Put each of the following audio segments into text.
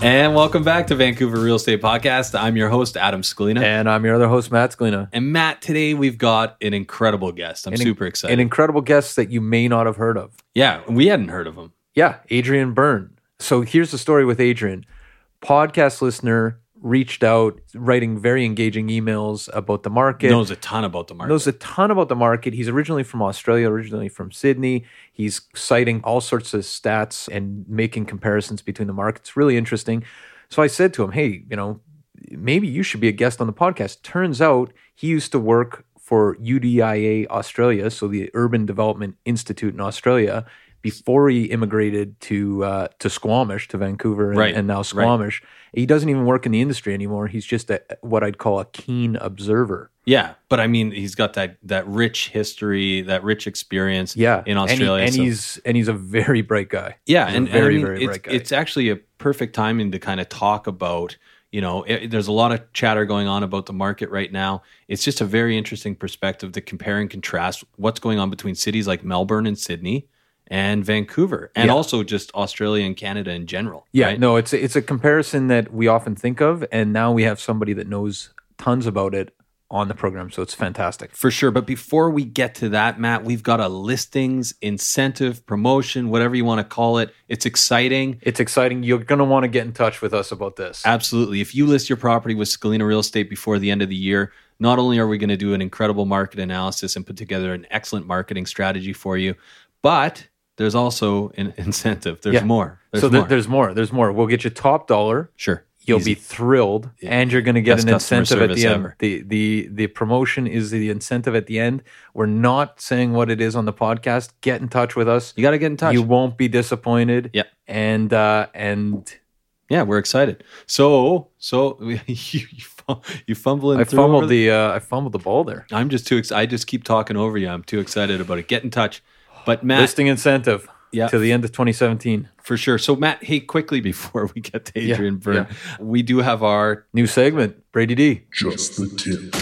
And welcome back to Vancouver Real Estate Podcast. I'm your host, Adam Scalina. And I'm your other host, Matt Scalina. And Matt, today we've got an incredible guest. I'm An- super excited. An incredible guest that you may not have heard of. yeah, we hadn't heard of him. Yeah, Adrian Byrne. So here's the story with Adrian. Podcast listener reached out, writing very engaging emails about the market. Knows a ton about the market. knows a ton about the market. He's originally from Australia, originally from Sydney. He's citing all sorts of stats and making comparisons between the markets. Really interesting. So I said to him, "Hey, you know, maybe you should be a guest on the podcast." Turns out he used to work for UDIA Australia, so the Urban Development Institute in Australia, before he immigrated to uh, to Squamish, to Vancouver, and, Right, and now right. Squamish. He doesn't even work in the industry anymore. He's just a, what I'd call a keen observer. yeah, but I mean, he's got that that rich history, that rich experience. Yeah, in And he- Australia, and, so- he's and he's a very bright guy. Yeah, He's and, and I very mean, very it's, bright guy. it's actually a perfect timing to kind of talk about. You know, it, there's a lot of chatter going on about the market right now. It's just a very interesting perspective to compare and contrast what's going on between cities like Melbourne and Sydney and Vancouver, and Yeah. also just Australia and Canada in general. yeah, right? no, it's a, it's a comparison that we often think of, and now we have somebody that knows tons about it on the program, so it's fantastic. For sure. But before we get to that, Matt, we've got a listings, incentive, promotion, whatever you want to call it. It's exciting. It's exciting. You're gonna want to get in touch with us about this. Absolutely. If you list your property with Scalina Real Estate before the end of the year, not only are we going to do an incredible market analysis and put together an excellent marketing strategy for you, but there's also an incentive. There's Yeah. more. There's so th- more. there's more. There's more. We'll get you top dollar. sure. You'll Easy. be thrilled, and you're going to get Best an incentive at the end. ever. The the the promotion is the incentive at the end. We're not saying what it is on the podcast. Get in touch with us. You got to get in touch. You won't be disappointed. Yeah. And uh, and yeah, we're excited. So, so you, you, you fumbling I fumbled the uh, I fumbled the ball there. I'm just too. Ex- I just keep talking over you. I'm too excited about it. Get in touch. But Matt, Listing incentive. Yeah. To the end of 2017. for sure. So Matt, hey, quickly before we get to Yeah, Adrian Byrne, we do have our New segment. Brady D. Just the tip.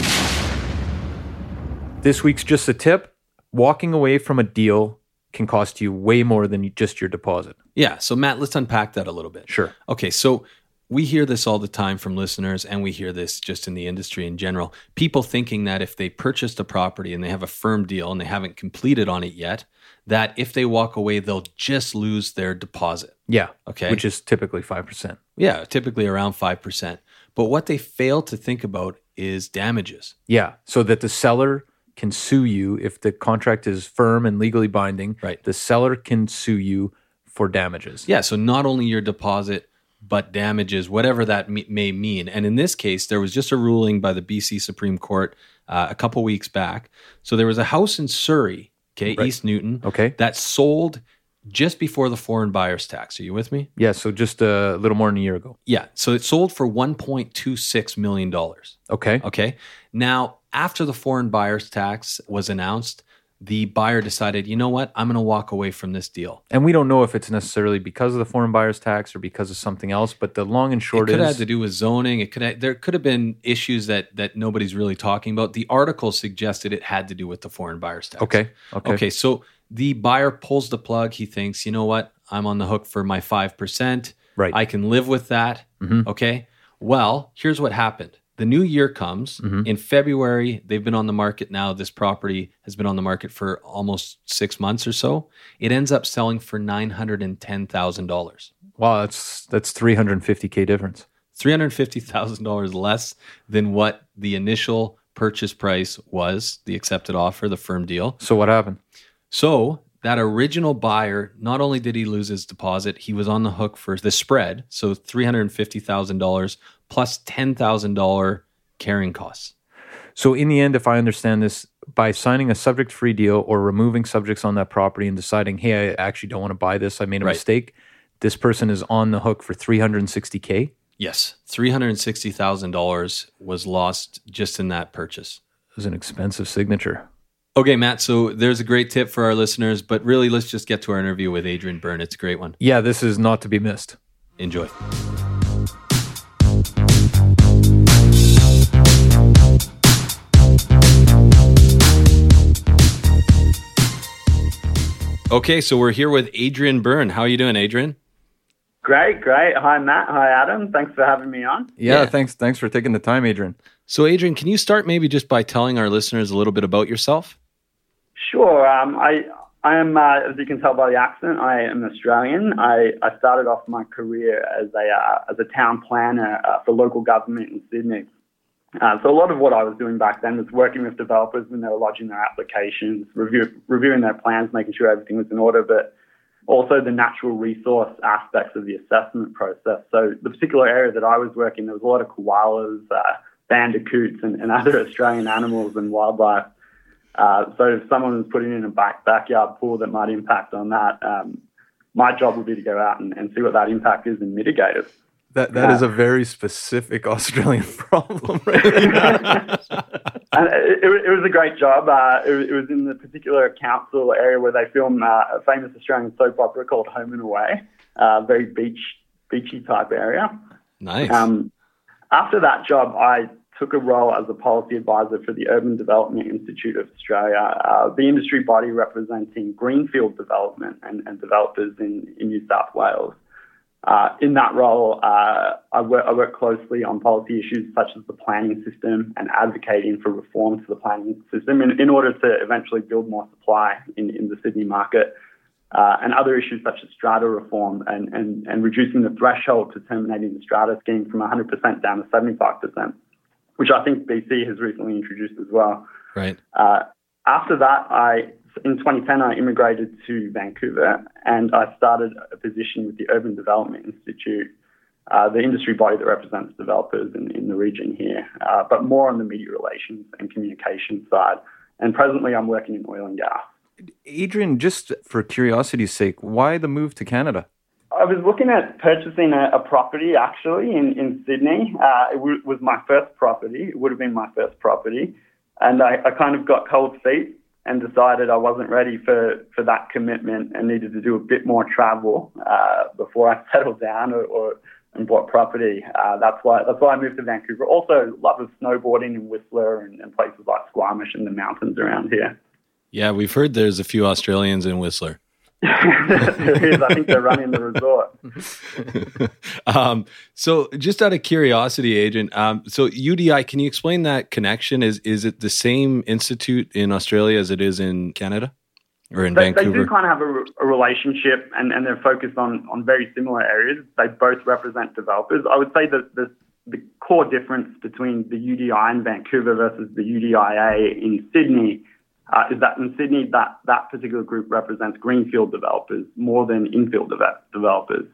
This week's just a tip. Walking away from a deal can cost you way more than just your deposit. yeah. So Matt, let's unpack that a little bit. Sure. Okay, so we hear this all the time from listeners, and we hear this just in the industry in general. People thinking that if they purchased a property and they have a firm deal and they haven't completed on it yet, that if they walk away, they'll just lose their deposit. Yeah. Okay. Which is typically 5%. Yeah, typically around 5%. But what they fail to think about is damages. Yeah. So that the seller can sue you if the contract is firm and legally binding. Right. The seller can sue you for damages. Yeah, so not only your deposit, but damages, whatever that me- may mean. And in this case, there was just a ruling by the BC Supreme Court uh, a couple weeks back. So there was a house in Surrey, okay, Right. East Newton, Okay. that sold just before the foreign buyer's tax. Are you with me? Yeah. So just a little more than a year ago. Yeah. So it sold for $1.26 million. Okay. Okay. Now, after the foreign buyer's tax was announced, the buyer decided, you know what? I'm going to walk away from this deal. And we don't know if it's necessarily because of the foreign buyer's tax or because of something else, but the long and short is. it could is have to do with zoning. It could have, there could have been issues that that nobody's really talking about. The article suggested it had to do with the foreign buyer's tax. okay. Okay. Okay. So the buyer pulls the plug. He thinks, you know what? I'm on the hook for my five percent. Right. I can live with that. Mhm. Okay. Well, here's what happened. The new year comes Mhm. in February. They've been on the market now. This property has been on the market for almost six months or so. It ends up selling for nine hundred and ten thousand dollars. Wow, that's that's 350k difference. $350,000 less than what the initial purchase price was, the accepted offer, the firm deal. So what happened? So that original buyer, not only did he lose his deposit, he was on the hook for the spread. So $350,000 plus $10,000 carrying costs. So in the end, if I understand this, by signing a subject-free deal or removing subjects on that property and deciding, hey, I actually don't want to buy this, I made a Right. mistake, this person is on the hook for 360k. Yes, $360,000 was lost just in that purchase. It was an expensive signature. Okay, Matt. So there's a great tip for our listeners, but really, let's just get to our interview with Adrian Byrne. It's a great one. Yeah, this is not to be missed. Enjoy. Okay, so we're here with Adrian Byrne. How are you doing, Adrian? Great, great. Hi, Matt. Hi, Adam. Thanks for having me on. Yeah, Yeah. thanks. Thanks for taking the time, Adrian. So, Adrian, can you start maybe just by telling our listeners a little bit about yourself? Sure. Um, I I am, uh, as you can tell by the accent, I am Australian. I, I started off my career as a uh, as a town planner uh, for local government in Sydney. Uh, so a lot of what I was doing back then was working with developers when they were lodging their applications, review, reviewing their plans, making sure everything was in order, but also the natural resource aspects of the assessment process. So the particular area that I was working, there was a lot of koalas, uh, bandicoots, and, and other Australian animals and wildlife. Uh, so if someone was putting in a back, backyard pool that might impact on that, um, my job would be to go out and, and see what that impact is and mitigate it. That that is a very specific Australian problem, right? and it, it, was- a great job. Uh, it, was- it was in the particular council area where they filmed uh, a famous Australian soap opera called Home and Away, uh, very beach beachy type area. Nice. Um, after that job, I took a role as a policy advisor for the Urban Development Institute of Australia, uh, the industry body representing greenfield development and, and developers in, in New South Wales. Uh, in that role, uh, I, work, I work closely on policy issues such as the planning system and advocating for reform to the planning system in, in order to eventually build more supply in, in the Sydney market. Uh, and other issues such as strata reform and, and, and reducing the threshold to terminating the strata scheme from 100% down to 75%, which I think BC has recently introduced as well. right. Uh, after that, I in 2010 I immigrated to Vancouver and I started a position with the Urban Development Institute, uh, the industry body that represents developers in, in the region here, uh, but more on the media relations and communication side. And presently, I'm working in oil and gas. Adrian, just for curiosity's sake, why the move to Canada? I was looking at purchasing a, a property actually in, in Sydney. Uh, it w- was my first property. It would have been my first property. And I, I kind of got cold feet and decided I wasn't ready for, for that commitment and needed to do a bit more travel uh, before I settled down or, or and bought property. Uh, that's why that's why I moved to Vancouver. Also, love of snowboarding in Whistler and, and places like Squamish and the mountains around here. Yeah, we've heard there's a few Australians in Whistler. There is. I think they're running the resort. um, so, just out of curiosity, Adrian, um, so UDI, can you explain that connection? Is is it the same institute in Australia as it is in Canada or in they, Vancouver? They do kind of have a, a, relationship, and, and they're focused on on very similar areas. They both represent developers. I would say that the the core difference between the UDI in Vancouver versus the UDIA in Sydney uh, is that in Sydney, that, that particular group represents greenfield developers more than infill de- developers.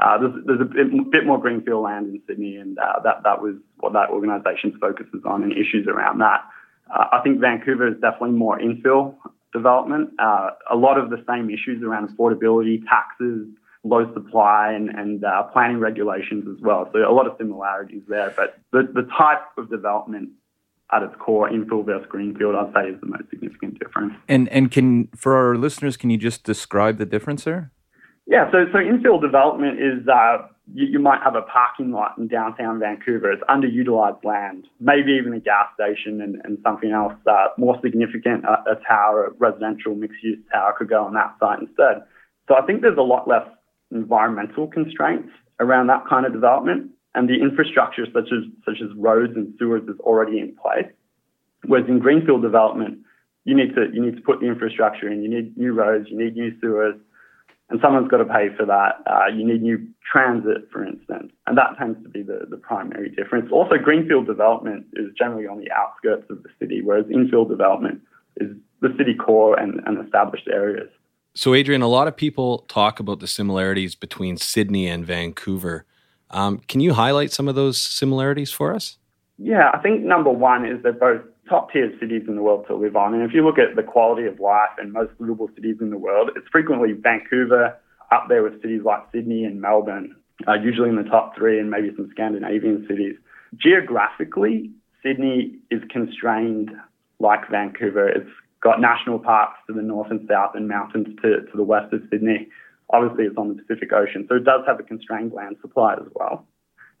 Uh, there's, there's a bit, bit, more greenfield land in Sydney, and uh, that, that was what that organisation focuses on and issues around that. Uh, I think Vancouver is definitely more infill development. Uh, a lot of the same issues around affordability, taxes, low supply, and, and uh, planning regulations as well. So a lot of similarities there. But the, the type of development at its core, infill versus greenfield, I'd say is the most significant difference. And and can for our listeners, can you just describe the difference there? Yeah, so so infill development is uh, you, you, might have a parking lot in downtown Vancouver. It's underutilized land, maybe even a gas station and, and something else uh, more significant. A, a tower, a residential mixed-use tower, could go on that site instead. So I think there's a lot less environmental constraints around that kind of development and the infrastructure such as such as roads and sewers is already in place. Whereas in greenfield development, you need to you need to put the infrastructure in. You need new roads, you need new sewers, and someone's got to pay for that. Uh, you need new transit, for instance, and that tends to be the, the primary difference. Also, greenfield development is generally on the outskirts of the city, whereas infill development is the city core and, and established areas. So, Adrian, a lot of people talk about the similarities between Sydney and Vancouver. Um, can you highlight some of those similarities for us? Yeah, I think number one is they're both top tier cities in the world to live on. And if you look at the quality of life in most livable cities in the world, it's frequently Vancouver up there with cities like Sydney and Melbourne, uh, usually in the top three, and maybe some Scandinavian cities. Geographically, Sydney is constrained like Vancouver. It's got national parks to the north and south and mountains to, to the west of Sydney. Obviously, it's on the Pacific Ocean, so it does have a constrained land supply as well.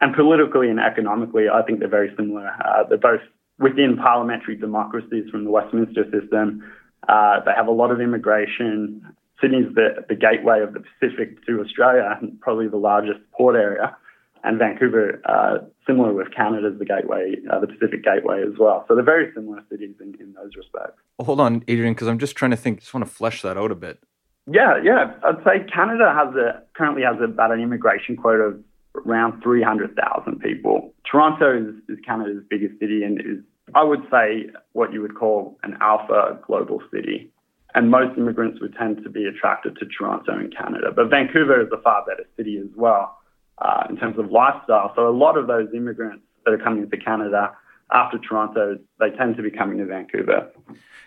And politically and economically, I think they're very similar. Uh, they're both within parliamentary democracies from the Westminster system. Uh, they have a lot of immigration. Sydney's the, the gateway of the Pacific to Australia, and probably the largest port area. And Vancouver, uh, similar with Canada's the gateway, uh, the Pacific gateway as well. So they're very similar cities in, in those respects. hold on, Adrian, because I'm just trying to think. Just want to flesh that out a bit. Yeah, yeah. I'd say Canada has a currently has about an immigration quota of around 300,000 people. Toronto is, is Canada's biggest city and is, I would say, what you would call an alpha global city. And most immigrants would tend to be attracted to Toronto in Canada. But Vancouver is a far better city as well uh, in terms of lifestyle. So a lot of those immigrants that are coming to Canada after Toronto, they tend to be coming to Vancouver.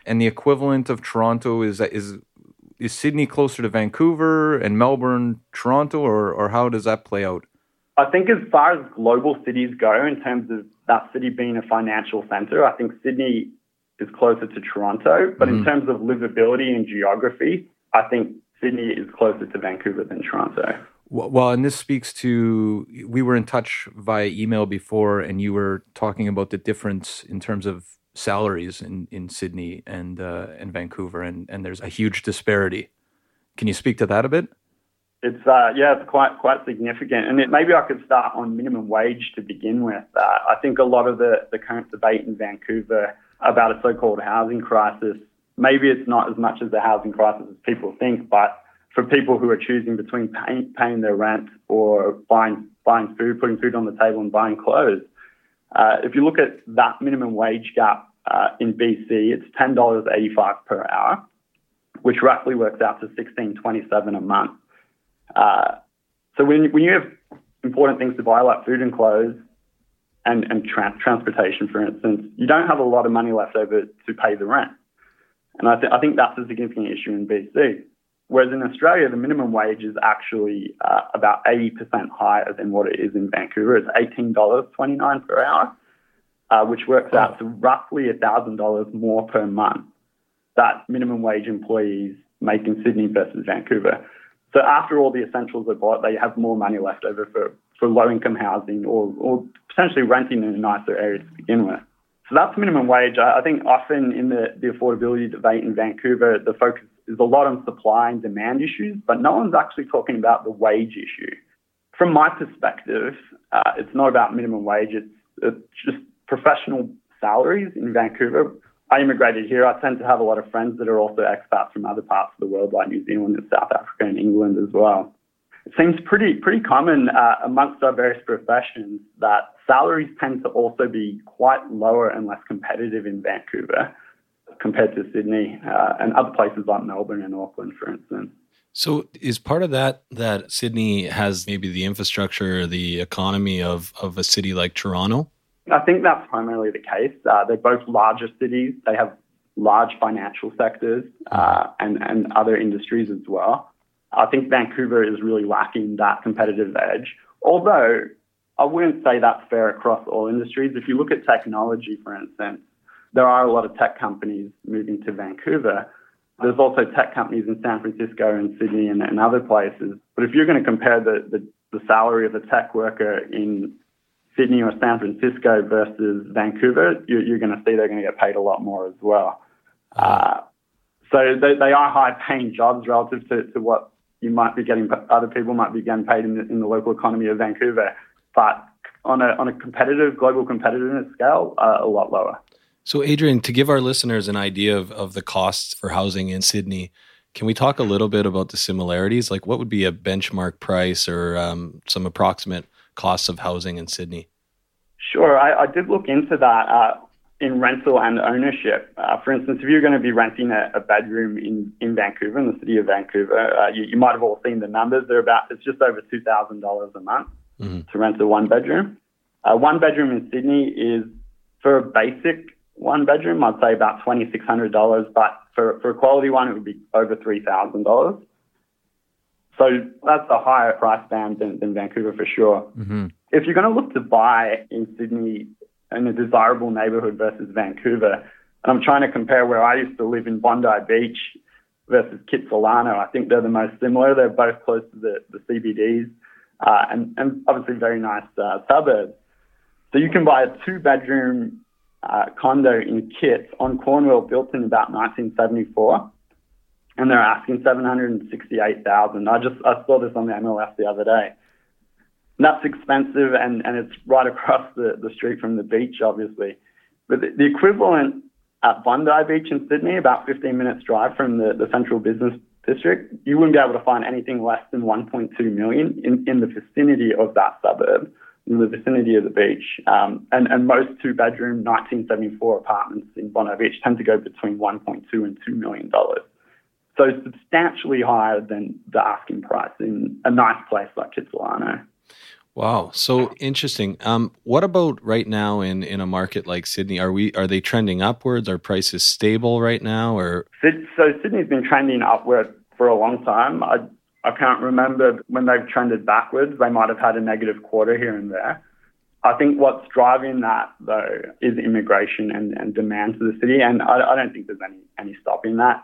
And the equivalent of Toronto is is is Sydney closer to Vancouver and Melbourne, Toronto, or or how does that play out? I think as far as global cities go, in terms of that city being a financial center, I think Sydney is closer to Toronto. But mm-hmm. in terms of livability and geography, I think Sydney is closer to Vancouver than Toronto. Well, and this speaks to we were in touch via email before, and you were talking about the difference in terms of salaries in, in Sydney and uh, and Vancouver, and, and there's a huge disparity. Can you speak to that a bit? It's uh, yeah, it's quite quite significant, and it, maybe I could start on minimum wage to begin with. Uh, I think a lot of the, the current debate in Vancouver about a so-called housing crisis, maybe it's not as much as a housing crisis as people think, but for people who are choosing between paying, paying their rent or buying buying food, putting food on the table, and buying clothes, uh, if you look at that minimum wage gap uh, in BC, it's $10.85 per hour, which roughly works out to $16.27 a month. Uh, so when, when you have important things to buy like food and clothes and, and tra- transportation, for instance, you don't have a lot of money left over to pay the rent. And I, th- I think that's a significant issue in BC. Whereas in Australia, the minimum wage is actually uh, about 80% higher than what it is in Vancouver. It's $18.29 per hour, uh, which works out to roughly $1,000 more per month that minimum wage employees make in Sydney versus Vancouver. So after all the essentials are bought, they have more money left over for, for low income housing or, or potentially renting in a nicer area to begin with. So that's minimum wage. I think often in the, the affordability debate in Vancouver, the focus is a lot on supply and demand issues, but no one's actually talking about the wage issue. From my perspective, uh, it's not about minimum wage. It's, it's just professional salaries in Vancouver. I immigrated here. I tend to have a lot of friends that are also expats from other parts of the world, like New Zealand and South Africa and England as well. It seems pretty pretty common uh, amongst our various professions that salaries tend to also be quite lower and less competitive in Vancouver compared to Sydney uh, and other places like Melbourne and Auckland, for instance. So, is part of that that Sydney has maybe the infrastructure, the economy of of a city like Toronto? I think that's primarily the case. Uh, they're both larger cities. They have large financial sectors uh, and and other industries as well. I think Vancouver is really lacking that competitive edge. Although I wouldn't say that's fair across all industries. If you look at technology, for instance, there are a lot of tech companies moving to Vancouver. There's also tech companies in San Francisco and Sydney and, and other places. But if you're going to compare the, the, the salary of a tech worker in Sydney or San Francisco versus Vancouver, you're, you're going to see they're going to get paid a lot more as well. Uh, so they, they are high paying jobs relative to, to what you might be getting, other people might be getting paid in the, in the local economy of Vancouver. But on a, on a competitive, global competitiveness scale, uh, a lot lower. So, Adrian, to give our listeners an idea of, of the costs for housing in Sydney, can we talk a little bit about the similarities? Like, what would be a benchmark price or um, some approximate costs of housing in Sydney? Sure, I, I did look into that uh, in rental and ownership. Uh, for instance, if you're going to be renting a, a, bedroom in, in Vancouver, in the city of Vancouver, uh, you, you, might have all seen the numbers. They're about it's just over two thousand dollars a month mm-hmm. to rent a one bedroom. Uh, one bedroom in Sydney is for a basic one bedroom, I'd say about twenty six hundred dollars, but for, for a quality one, it would be over three thousand dollars. So that's a higher price band than, than Vancouver for sure. Mm-hmm. If you're going to look to buy in Sydney in a desirable neighborhood versus Vancouver, and I'm trying to compare where I used to live in Bondi Beach versus Kitsilano, I think they're the most similar. They're both close to the, the CBDs uh, and, and obviously very nice uh, suburbs. So you can buy a two bedroom uh, condo in Kits on Cornwall built in about 1974 and they're asking 768,000. I just I saw this on the MLS the other day. And that's expensive and, and it's right across the, the street from the beach, obviously. But the, the equivalent at Bondi Beach in Sydney, about 15 minutes drive from the, the central business district, you wouldn't be able to find anything less than 1.2 million in, in the vicinity of that suburb, in the vicinity of the beach. Um, and, and most two bedroom 1974 apartments in Bondi Beach tend to go between 1.2 and 2 million dollars. So substantially higher than the asking price in a nice place like Kitsilano. Wow, so interesting. Um, what about right now in, in a market like Sydney? Are we are they trending upwards? Are prices stable right now, or so Sydney's been trending upward for a long time. I I can't remember when they've trended backwards. They might have had a negative quarter here and there. I think what's driving that though is immigration and, and demand to the city, and I, I don't think there's any any stopping that.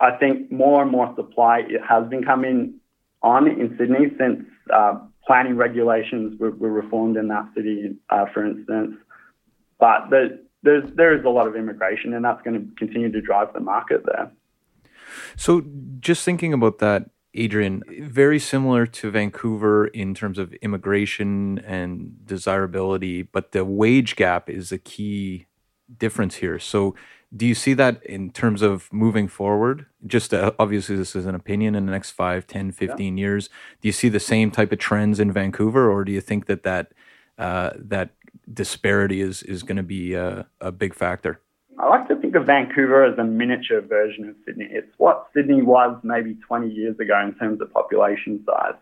I think more and more supply has been coming on in Sydney since uh, planning regulations were, were, reformed in that city, uh, for instance. But there, there's there is a lot of immigration, and that's going to continue to drive the market there. So, just thinking about that, Adrian, very similar to Vancouver in terms of immigration and desirability, but the wage gap is a key difference here. So, do you see that in terms of moving forward? Just uh, obviously, this is an opinion in the next 5, 10, 15 yeah. years. Do you see the same type of trends in Vancouver, or do you think that that, uh, that disparity is, is going to be a, a big factor? I like to think of Vancouver as a miniature version of Sydney. It's what Sydney was maybe 20 years ago in terms of population size.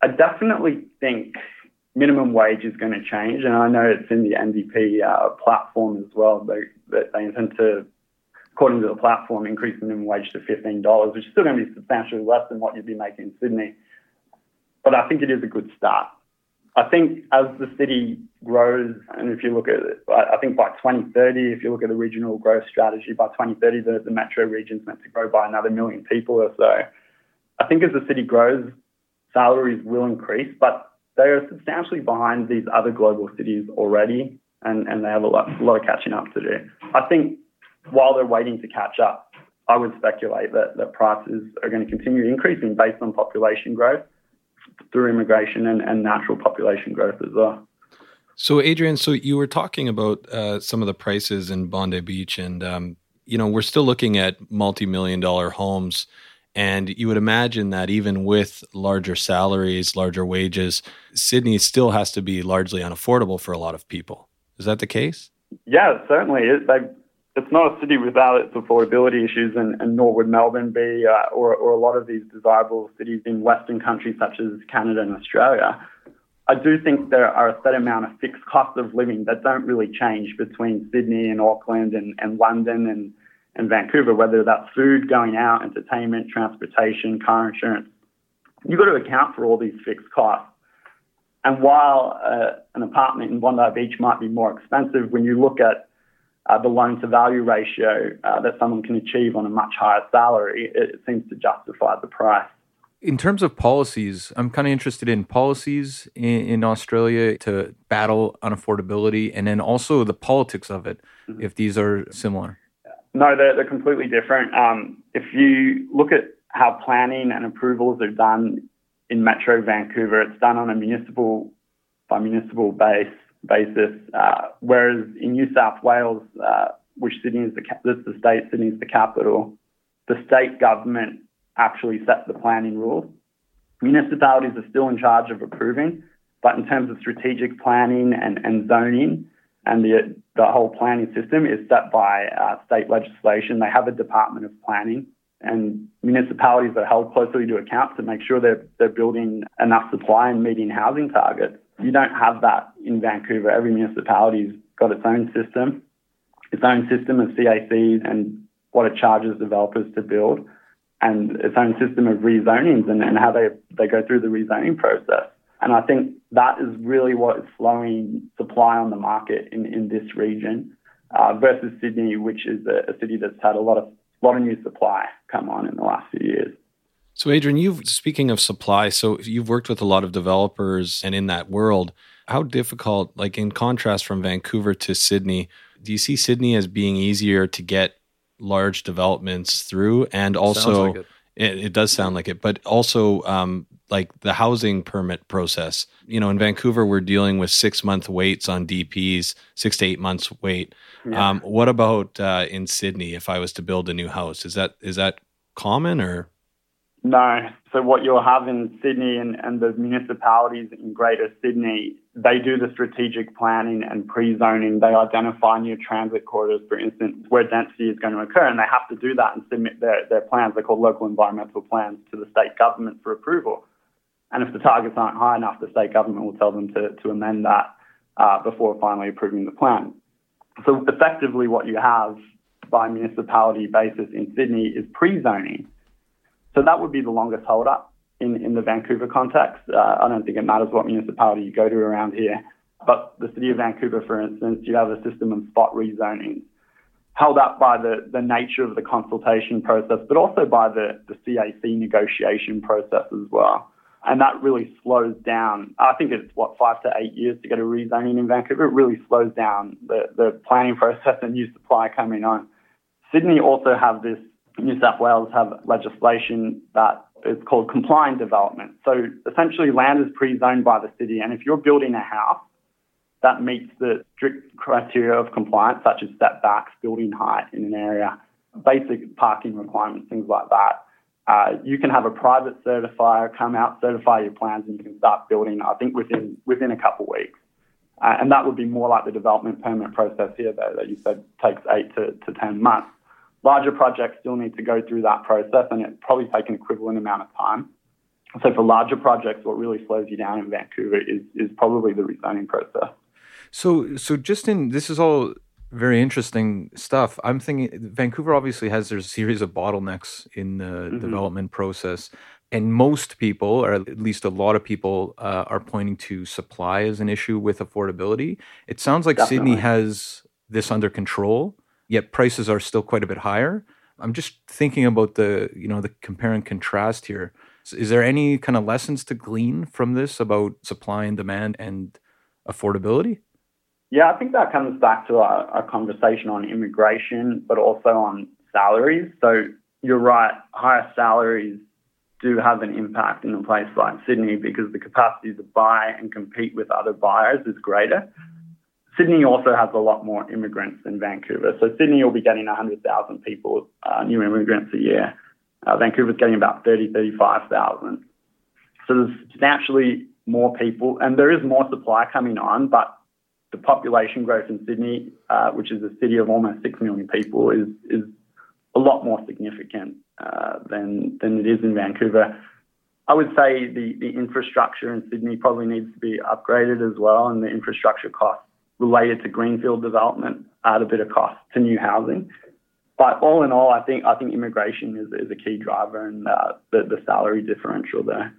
I definitely think minimum wage is going to change, and I know it's in the NDP uh, platform as well. They, they intend to, according to the platform, increase minimum wage to $15, which is still going to be substantially less than what you'd be making in Sydney. But I think it is a good start. I think as the city grows, and if you look at I think by 2030, if you look at the regional growth strategy, by 2030, the, the metro region is meant to grow by another million people or so. I think as the city grows, salaries will increase, but they are substantially behind these other global cities already, and, and they have a lot, a lot of catching up to do. I think while they're waiting to catch up, I would speculate that, that prices are going to continue increasing based on population growth through immigration and, and natural population growth as well. So, Adrian, so you were talking about uh, some of the prices in Bondi Beach, and um, you know we're still looking at multi-million dollar homes, and you would imagine that even with larger salaries, larger wages, Sydney still has to be largely unaffordable for a lot of people. Is that the case? Yeah, certainly. It, they, it's not a city without its affordability issues, and, and nor would Melbourne be, uh, or, or a lot of these desirable cities in Western countries such as Canada and Australia. I do think there are a set amount of fixed costs of living that don't really change between Sydney and Auckland and, and London and, and Vancouver, whether that's food, going out, entertainment, transportation, car insurance. You've got to account for all these fixed costs. And while uh, an apartment in Bondi Beach might be more expensive, when you look at uh, the loan to value ratio uh, that someone can achieve on a much higher salary, it, seems to justify the price. In terms of policies, I'm kind of interested in policies in, in, Australia to battle unaffordability and then also the politics of it, mm-hmm. if these are similar. No, they're, they're completely different. Um, if you look at how planning and approvals are done in Metro Vancouver, it's done on a municipal by municipal base basis, uh, whereas in New South Wales, uh, which Sydney is the, that's the state, Sydney is the capital, the state government actually sets the planning rules. Municipalities are still in charge of approving, but in terms of strategic planning and, and zoning and the, the whole planning system is set by uh, state legislation. They have a department of planning and municipalities are held closely to account to make sure they're, they're building enough supply and meeting housing targets. You don't have that in Vancouver. Every municipality's got its own system, its own system of CACs and what it charges developers to build, and its own system of rezonings and, and how they, they go through the rezoning process. And I think that is really what is slowing supply on the market in, in this region uh, versus Sydney, which is a, a city that's had a lot of lot of new supply come on in the last few years. So, Adrian, you've speaking of supply, so you've worked with a lot of developers, and in that world, how difficult, like in contrast from Vancouver to Sydney, do you see Sydney as being easier to get large developments through, and also like it. It, it. does sound like it, but also um, like the housing permit process. You know, in Vancouver, we're dealing with six month waits on DPs, six to eight months wait. Yeah. Um, what about uh, in Sydney? If I was to build a new house, is that is that common or? No. So what you'll have in Sydney and, and the municipalities in Greater Sydney, they do the strategic planning and pre-zoning. They identify new transit corridors, for instance, where density is going to occur, and they have to do that and submit their, their plans. They're called local environmental plans to the state government for approval. And if the targets aren't high enough, the state government will tell them to, to amend that uh, before finally approving the plan. So effectively, what you have by municipality basis in Sydney is pre-zoning. So that would be the longest hold-up in, in the Vancouver context. Uh, I don't think it matters what municipality you go to around here. But the city of Vancouver, for instance, you have a system of spot rezoning held up by the, the nature of the consultation process, but also by the, the CAC negotiation process as well. And that really slows down. I think it's what five to eight years to get a rezoning in Vancouver. It really slows down the, the planning process and new supply coming on. Sydney also have this. New South Wales have legislation that is called compliant development. So essentially, land is pre-zoned by the city, and if you're building a house that meets the strict criteria of compliance, such as setbacks, building height in an area, basic parking requirements, things like that, uh, you can have a private certifier come out, certify your plans, and you can start building. I think within within a couple of weeks, uh, and that would be more like the development permit process here, though, that you said takes eight to, to ten months. Larger projects still need to go through that process, and it probably take an equivalent amount of time. So for larger projects, what really slows you down in Vancouver is is probably the rezoning process. So so just in this is all very interesting stuff. I'm thinking Vancouver obviously has their series of bottlenecks in the mm-hmm. development process. And most people, or at least a lot of people, uh, are pointing to supply as an issue with affordability. It sounds like Definitely. Sydney has this under control, yet prices are still quite a bit higher. I'm just thinking about the, you know, the compare and contrast here. Is there any kind of lessons to glean from this about supply and demand and affordability? Yeah, I think that comes back to our, our conversation on immigration, but also on salaries. So you're right, higher salaries do have an impact in a place like Sydney because the capacity to buy and compete with other buyers is greater. Sydney also has a lot more immigrants than Vancouver. So Sydney will be getting 100,000 people, uh, new immigrants a year. Uh, Vancouver's getting about 30, 35,000. So there's substantially more people, and there is more supply coming on, but the population growth in Sydney, uh, which is a city of almost 6 million people, is, is a lot more significant uh, than, than it is in Vancouver. I would say the, the infrastructure in Sydney probably needs to be upgraded as well, and the infrastructure costs related to greenfield development add a bit of cost to new housing. But all in all, I think I think immigration is, is a key driver and uh, the, the salary differential there.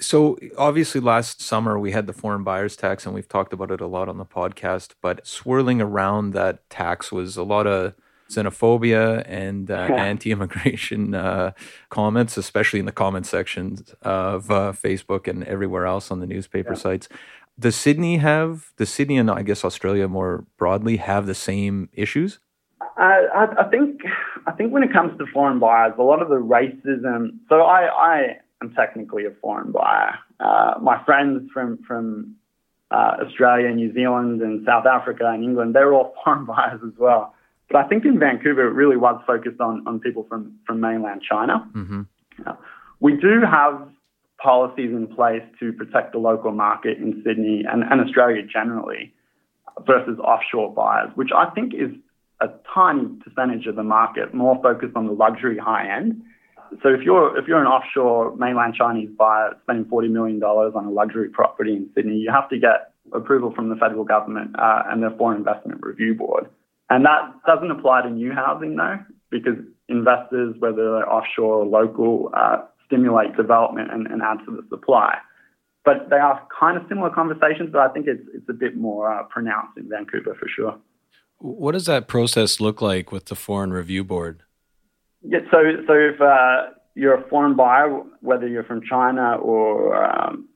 So obviously, last summer we had the foreign buyers tax, and we've talked about it a lot on the podcast. But swirling around that tax was a lot of xenophobia and uh, anti-immigration uh, comments, especially in the comment sections of uh, Facebook and everywhere else on the newspaper yeah. sites. Does Sydney have, does Sydney and I guess Australia more broadly have the same issues? I, I, think I think when it comes to foreign buyers, a lot of the racism. So I, I am technically a foreign buyer. Uh, my friends from from uh, Australia, New Zealand, and South Africa and England, they're all foreign buyers as well. But I think in Vancouver, it really was focused on on people from from mainland China. Mm-hmm. Uh, we do have policies in place to protect the local market in Sydney and, and Australia generally versus offshore buyers, which I think is a tiny percentage of the market, more focused on the luxury high end. So if you're if you're an offshore mainland Chinese buyer spending forty million dollars on a luxury property in Sydney, you have to get approval from the federal government uh, and the Foreign Investment Review Board, and that doesn't apply to new housing though, because investors, whether they're offshore or local, uh, stimulate development and, and add to the supply. But they are kind of similar conversations, but I think it's it's a bit more uh, pronounced in Vancouver for sure. What does that process look like with the Foreign Review Board? Yeah, so so if uh, you're a foreign buyer, whether you're from China or um,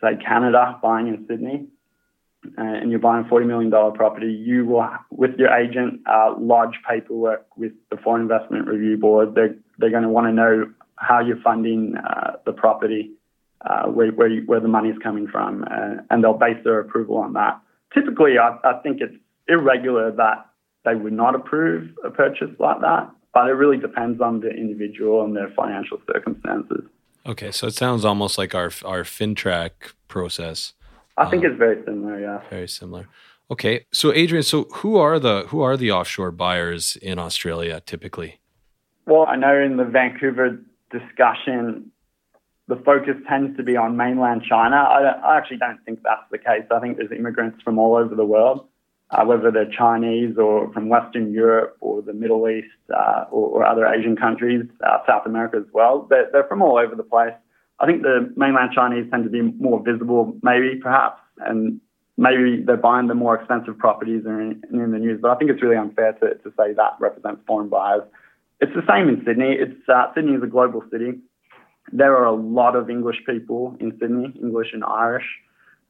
say Canada, buying in Sydney, uh, and you're buying a $40 million property, you will, with your agent, uh, lodge paperwork with the Foreign Investment Review Board. They're, they're going to want to know how you're funding uh, the property, uh, where, where, you, where, the money is coming from, uh, and they'll base their approval on that. Typically, I, I, think it's irregular that they would not approve a purchase like that, but it really depends on the individual and their financial circumstances. Okay, so it sounds almost like our our FINTRAC process. I think um, it's very similar. Yeah, very similar. Okay, so Adrian, so who are the who are the offshore buyers in Australia typically? Well, I know in the Vancouver discussion, the focus tends to be on mainland China. I, I, actually don't think that's the case. I think there's immigrants from all over the world, uh, whether they're Chinese or from Western Europe or the Middle East uh, or, or, other Asian countries, uh, South America as well. They're, they're, from all over the place. I think the mainland Chinese tend to be more visible, maybe, perhaps, and maybe they're buying the more expensive properties and in, in the news. But I think it's really unfair to, to say that represents foreign buyers. It's the same in Sydney. It's uh, Sydney is a global city. There are a lot of English people in Sydney, English and Irish.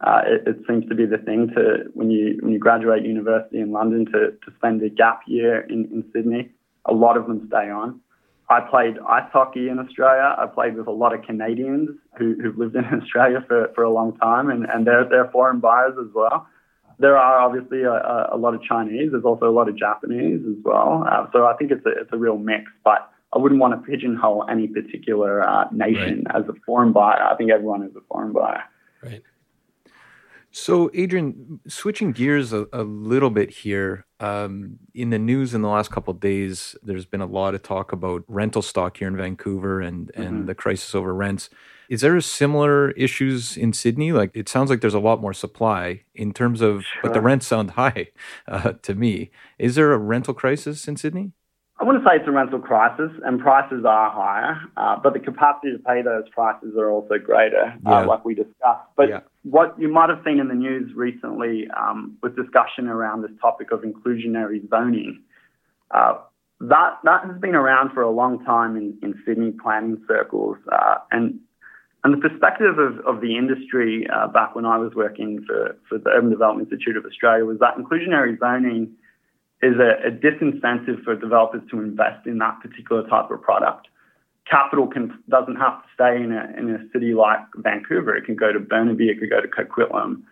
Uh, it, it, seems to be the thing to when you when you graduate university in London to, to spend a gap year in, in Sydney. A lot of them stay on. I played ice hockey in Australia. I played with a lot of Canadians who, who've lived in Australia for, for a long time, and, and they're, they're foreign buyers as well there are obviously a, a, lot of Chinese. There's also a lot of Japanese as well. Uh, so I think it's a, it's a real mix. But I wouldn't want to pigeonhole any particular uh, nation right. as a foreign buyer. I think everyone is a foreign buyer. Right. So, Adrian, switching gears a, a little bit here, um, in the news in the last couple of days, there's been a lot of talk about rental stock here in Vancouver and, and mm-hmm. the crisis over rents. Is there similar issues in Sydney? Like it sounds like there's a lot more supply in terms of, sure. but the rents sound high uh, to me. Is there a rental crisis in Sydney? I wouldn't say it's a rental crisis, and prices are higher, uh, but the capacity to pay those prices are also greater, uh, yeah. uh, like we discussed. But yeah. what you might have seen in the news recently um, was discussion around this topic of inclusionary zoning. Uh, that that has been around for a long time in, in Sydney planning circles, uh, and and the perspective of, of the industry uh, back when I was working for, for the Urban Development Institute of Australia was that inclusionary zoning is a, a disincentive for developers to invest in that particular type of product. Capital can, doesn't have to stay in a, in a city like Vancouver. It can go to Burnaby, it could go to Coquitlam,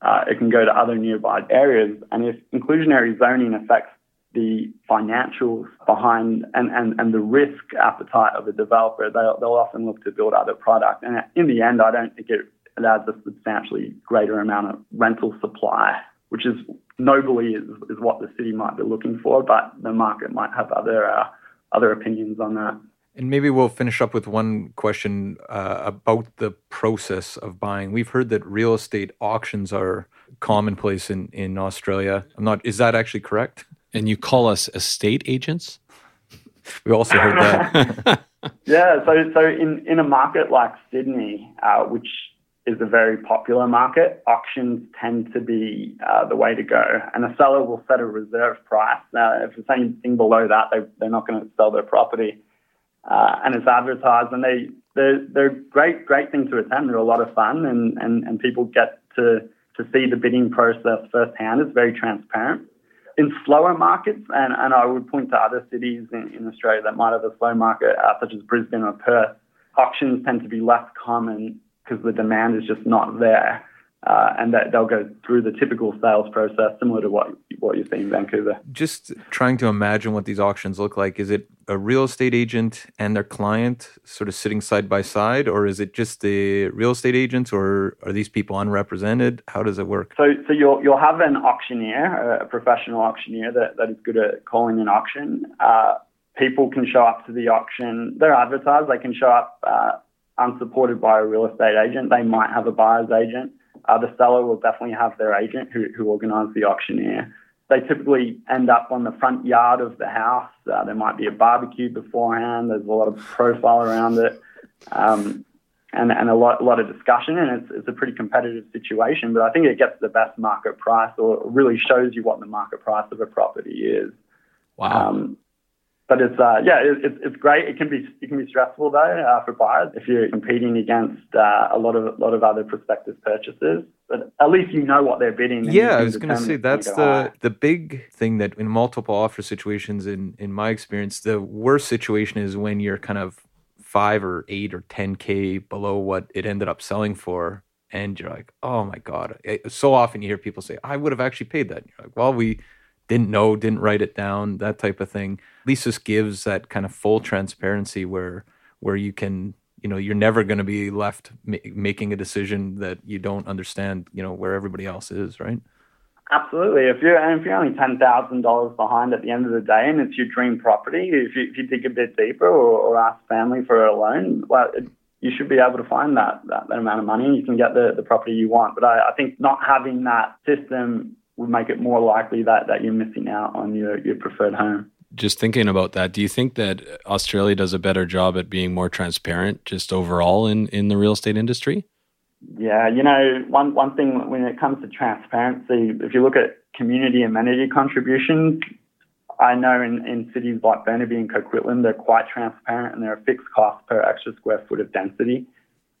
uh, it can go to other nearby areas. And if inclusionary zoning affects the financials behind and, and, and the risk appetite of a developer, they'll, they'll often look to build other product. And in the end, I don't think it, adds a substantially greater amount of rental supply, which is nobly is, is what the city might be looking for, but the market might have other uh, other opinions on that. And maybe we'll finish up with one question uh, about the process of buying. We've heard that real estate auctions are commonplace in, in Australia. I'm not. Is that actually correct? And you call us estate agents? we also heard that. yeah. So so in in a market like Sydney, uh, which is a very popular market. Auctions tend to be uh, the way to go, and a seller will set a reserve price. Now, if it's anything below that, they, they're not going to sell their property, uh, and it's advertised. And they they're, they're great great thing to attend. They're a lot of fun, and, and, and people get to to see the bidding process firsthand. It's very transparent. In slower markets, and, and I would point to other cities in, in Australia that might have a slow market, uh, such as Brisbane or Perth, auctions tend to be less common because the demand is just not there. Uh, and that they'll go through the typical sales process, similar to what what you see in Vancouver. Just trying to imagine what these auctions look like. Is it a real estate agent and their client sort of sitting side by side, or is it just the real estate agents, or are these people unrepresented? How does it work? So, so you'll you'll have an auctioneer, a professional auctioneer that, that is good at calling an auction. Uh, people can show up to the auction. They're advertised. They can show up. Uh, unsupported by a real estate agent. They might have a buyer's agent. Uh, the seller will definitely have their agent who, who organise the auctioneer. They typically end up on the front yard of the house. Uh, there might be a barbecue beforehand. There's a lot of profile around it. Um, and, and a lot, a lot of discussion, and it's, it's a pretty competitive situation. But I think it gets the best market price, or really shows you what the market price of a property is. Wow. Um, but it's uh, yeah, it, it's it's great. It can be it can be stressful though uh, for buyers if you're competing against uh, a lot of a lot of other prospective purchasers. But at least you know what they're bidding. Yeah, I was going to say that's the higher. the big thing that in multiple offer situations, in in my experience, the worst situation is when you're kind of five or eight or ten k below what it ended up selling for, and you're like, oh my god. So often you hear people say, I would have actually paid that. And you're like, well, we didn't know, didn't write it down, that type of thing. This gives that kind of full transparency where where you can, you know, you're never going to be left ma- making a decision that you don't understand, you know, where everybody else is, right? Absolutely. If you're if you're only ten thousand dollars behind at the end of the day, and it's your dream property, if you, if you dig a bit deeper or, or ask family for a loan, well, it, you should be able to find that, that, that amount of money and you can get the, the property you want. But I, I think not having that system would make it more likely that, that you're missing out on your, your preferred home. Just thinking about that, do you think that Australia does a better job at being more transparent just overall in, in the real estate industry? Yeah, you know, one, one thing when it comes to transparency, if you look at community amenity contributions, I know in, in cities like Burnaby and Coquitlam, they're quite transparent and there are a fixed costs per extra square foot of density.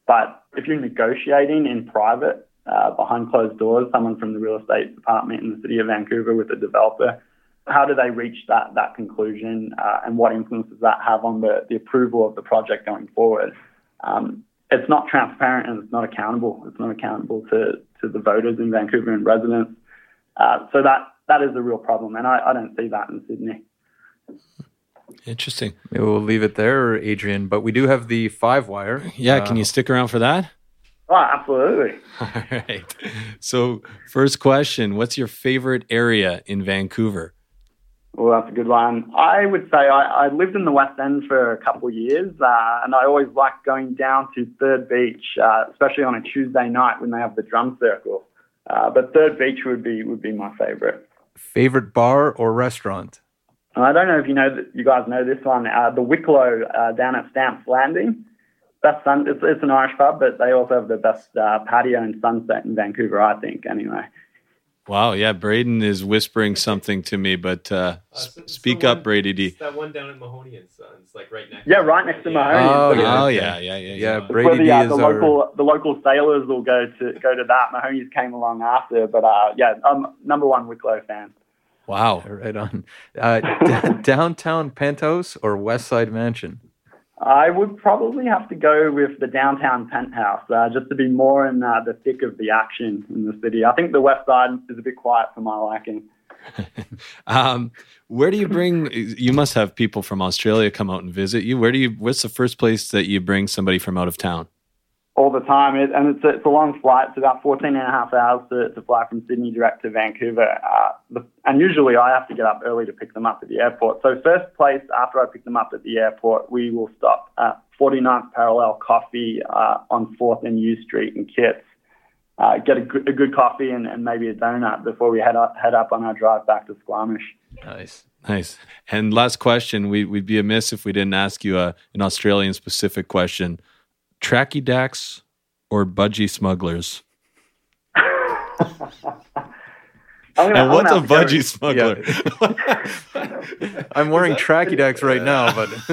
But if you're negotiating in private, uh, behind closed doors, someone from the real estate department in the city of Vancouver with a developer. How do they reach that that conclusion, uh, and what influence does that have on the, the approval of the project going forward? Um, it's not transparent and it's not accountable. It's not accountable to, to the voters in Vancouver and residents. Uh, so that that is a real problem, and I, I don't see that in Sydney. Interesting. Maybe we'll leave it there, Adrian. But we do have the five wire. Yeah, can you uh, stick around for that? Oh, absolutely. All right. So, first question What's your favorite area in Vancouver? Well, that's a good one. I would say I, I lived in the West End for a couple of years, uh, and I always liked going down to Third Beach, uh, especially on a Tuesday night when they have the drum circle. Uh, but Third Beach would be would be my favorite. Favorite bar or restaurant? I don't know if you know that you guys know this one. Uh, the Wicklow uh, down at Stamps Landing best sun. It's, it's an Irish pub, but they also have the best uh, patio and sunset in Vancouver, I think. Anyway. Wow. Yeah, Braden is whispering something to me, but uh, uh, speak up, Brady D. That one down at Mahony and Sons, like right next. Yeah, right next to Mahony. Oh, yeah. oh yeah, yeah, yeah, yeah. Brady the, D uh, is the our... local the local sailors will go to go to that. Mahony's came along after, but uh, yeah, I'm number one Wicklow fan. Wow. Right on. Uh, d- downtown penthouse or West Side mansion? I would probably have to go with the downtown penthouse uh, just to be more in uh, the thick of the action in the city. I think the west side is a bit quiet for my liking. um, where do you bring? You must have people from Australia come out and visit you. Where do you? What's the first place that you bring somebody from out of town? All the time, it, and it's a, it's a long flight. It's about 14 and a half hours to, to fly from Sydney direct to Vancouver. Uh, the, and usually I have to get up early to pick them up at the airport. So first place after I pick them up at the airport, we will stop at 49th Parallel Coffee uh, on 4th and Yew Street in Kits. Uh, get a good, a good coffee and, and maybe a donut before we head up, head up on our drive back to Squamish. Nice. Nice. And last question, we, would be amiss if we didn't ask you a, an Australian specific question. Tracky Dacks or Budgie Smugglers? Gonna, and what's a gonna have to budgie smuggler? I'm wearing tracky decks right now, but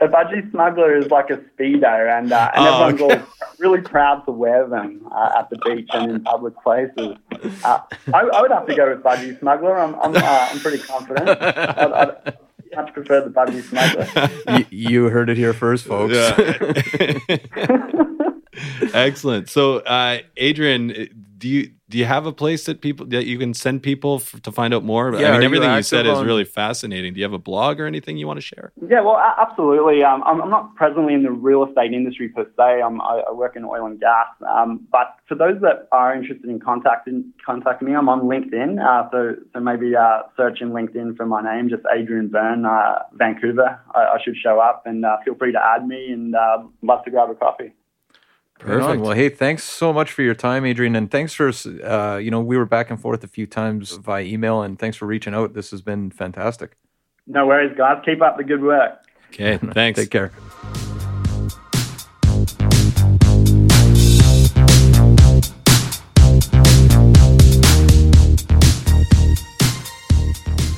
A budgie smuggler is like a speedo, and uh, and Oh, everyone's always really proud to wear them uh, at the beach and in public places. Uh, I, I would have to go with budgie smuggler. I'm I'm, uh, I'm pretty confident. I'd, I'd much prefer the budgie smuggler. y- you heard it here first, folks. Excellent. So, uh, Adrian, do you do you have a place that people that you can send people f- to find out more? Yeah, I mean, everything you active said is really fascinating. Do you have a blog or anything you want to share? Yeah, well, a- absolutely. Um, I'm, I'm not presently in the real estate industry per se. I'm, I, I work in oil and gas. Um, but for those that are interested in contacting contacting me, I'm on LinkedIn. Uh, so so maybe uh, search in LinkedIn for my name, just Adrian Byrne, uh, Vancouver. I, I should show up, and uh, feel free to add me, and uh, love to grab a coffee. Right. Well, hey, thanks so much for your time, Adrian, and thanks for uh, you know we were back and forth a few times via email, and thanks for reaching out. This has been fantastic. No worries, guys. Keep up the good work. Okay, thanks. Take care.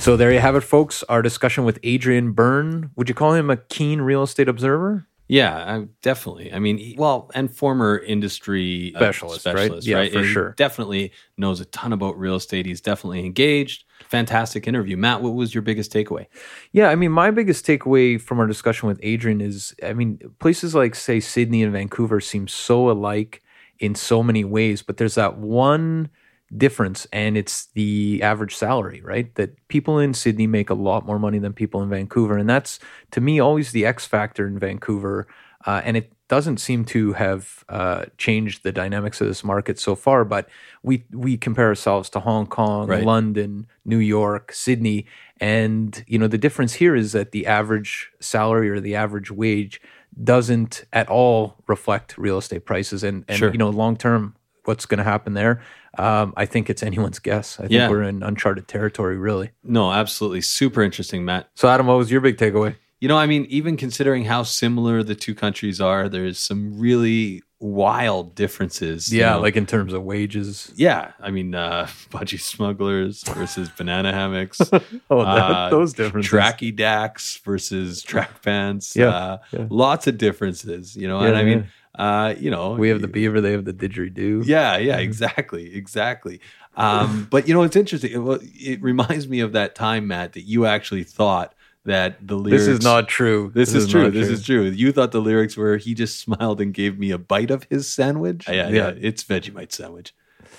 So there you have it, folks. Our discussion with Adrian Byrne. Would you call him a keen real estate observer? Yeah, I, definitely. I mean, well, and former industry uh, Specialist, right? Yeah, for And sure. Definitely knows a ton about real estate. He's definitely engaged. Fantastic interview, Matt. What was your biggest takeaway? Yeah, I mean, my biggest takeaway from our discussion with Adrian is, I mean, places like say Sydney and Vancouver seem so alike in so many ways, but there's that one difference, and it's the average salary, right? That people in Sydney make a lot more money than people in Vancouver, and that's to me always the X factor in Vancouver, uh, and it doesn't seem to have uh, changed the dynamics of this market so far. But we we compare ourselves to Hong Kong, Right. London, New York, Sydney, and you know the difference here is that the average salary or the average wage doesn't at all reflect real estate prices, and and Sure. you know long term what's going to happen there. Um, I think it's anyone's guess. I think Yeah. we're in uncharted territory, really. No, absolutely. Super interesting, Matt. So, Adam, what was your big takeaway? You know, I mean, even considering how similar the two countries are, there's some really wild differences. you Yeah, know. like in terms of wages. yeah, I mean, uh, budgie smugglers versus banana hammocks. Oh, that, Uh, those differences. Tracky dacks versus track pants. Yeah, uh, yeah. lots of differences. You know, and Yeah, I mean, uh, you know, We have the beaver, they have the didgeridoo. yeah, yeah, exactly, exactly. Um, but you know, it's interesting. It, well, it reminds me of that time, Matt, that you actually thought that the lyrics. This is not true. This, is, true. not This is true. You thought the lyrics were "He just smiled and gave me a bite of his sandwich." Yeah, yeah. Yeah. It's Vegemite sandwich.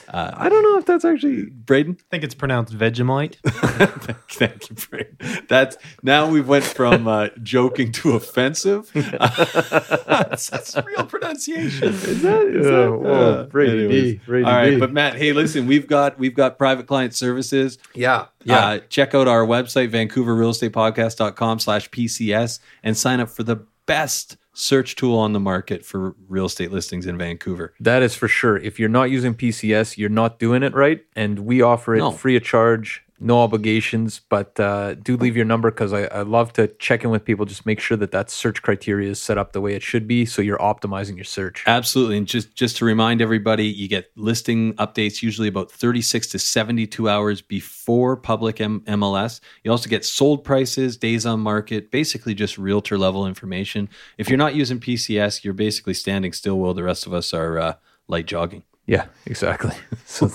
Uh, I don't know if that's actually. Braden, I think it's pronounced Vegemite. thank you, Braden. That's now we went from uh, joking to offensive. that's, that's real pronunciation. Is that? Is Uh, that whoa, Brady D, Brady All right, D. but Matt, hey, listen, we've got we've got private client services. Yeah. Uh, check out our website, vancouverrealestatepodcast.com slash PCS, and sign up for the best search tool on the market for real estate listings in Vancouver. That is for sure. If you're not using PCS, you're not doing it right. And we offer it No. free of charge, no obligations. But uh, do leave your number because I, I love to check in with people. Just make sure that that search criteria is set up the way it should be, so you're optimizing your search. Absolutely. And just, just to remind everybody, you get listing updates usually about 36 to 72 hours before public M- MLS. You also get sold prices, days on market, basically just realtor level information. If you're not using PCS, you're basically standing still while the rest of us are uh, light jogging. Yeah, exactly. So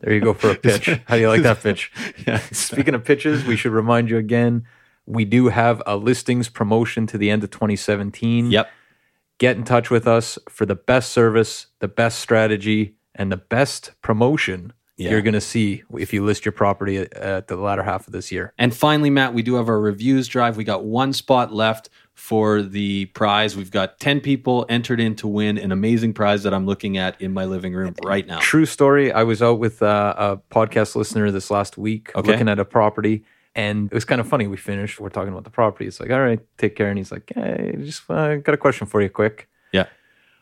there you go for a pitch. How do you like that pitch? Yeah. Speaking of pitches, we should remind you again we do have a listings promotion to the end of 2017. Yep. Get in touch with us for the best service, the best strategy, and the best promotion Yeah. you're going to see if you list your property at, at the latter half of this year. And finally, Matt, we do have our reviews drive. We got one spot left for the prize. We've got 10 people entered in to win an amazing prize that I'm looking at in my living room right now. True story. I was out with uh, a podcast listener this last week Okay. looking at a property. And it was kind of funny. We finished. We're talking about the property. It's like, all right, take care. And he's like, hey, just uh, got a question for you, quick. Yeah.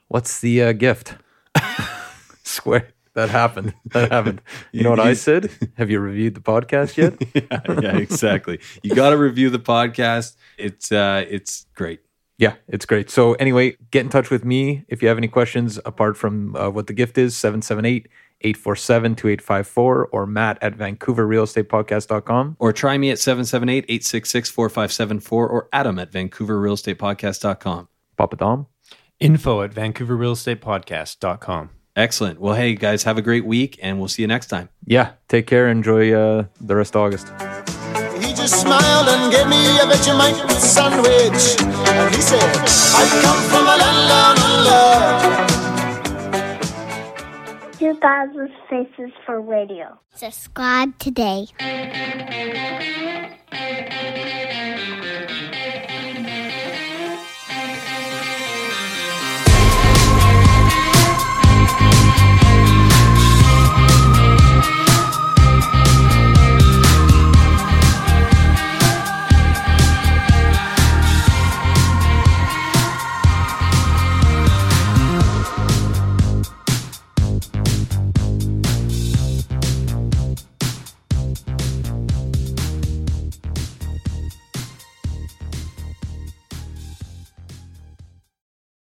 What's the uh, gift? Swear that happened. That happened. You know what I said? Have you reviewed the podcast yet? yeah, yeah, exactly. You got to review the podcast. It's uh, it's great. Yeah, it's great. So anyway, get in touch with me if you have any questions apart from uh, what the gift is, 778-847-2854 or matt at vancouverrealestatepodcast.com. Or try me at 778-866-4574 or Adam at vancouverrealestatepodcast.com. Papa Dom. Info at vancouverrealestatepodcast.com. Excellent. Well, hey, guys, have a great week, and we'll see you next time. Yeah, take care. Enjoy uh, the rest of August. He just smiled and gave me a Vegemite sandwich. And he said, I come from a land down under. 2000 Faces for Radio. Subscribe today.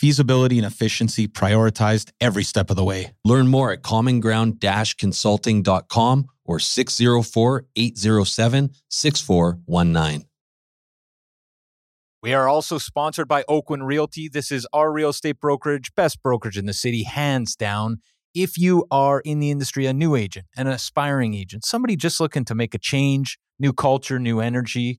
feasibility and efficiency prioritized every step of the way. Learn more at commonground-consulting.com or 604-807-6419. We are also sponsored by Oakwyn Realty. This is our real estate brokerage, best brokerage in the city, hands down. If you are in the industry, a new agent, an aspiring agent, somebody just looking to make a change, new culture, new energy,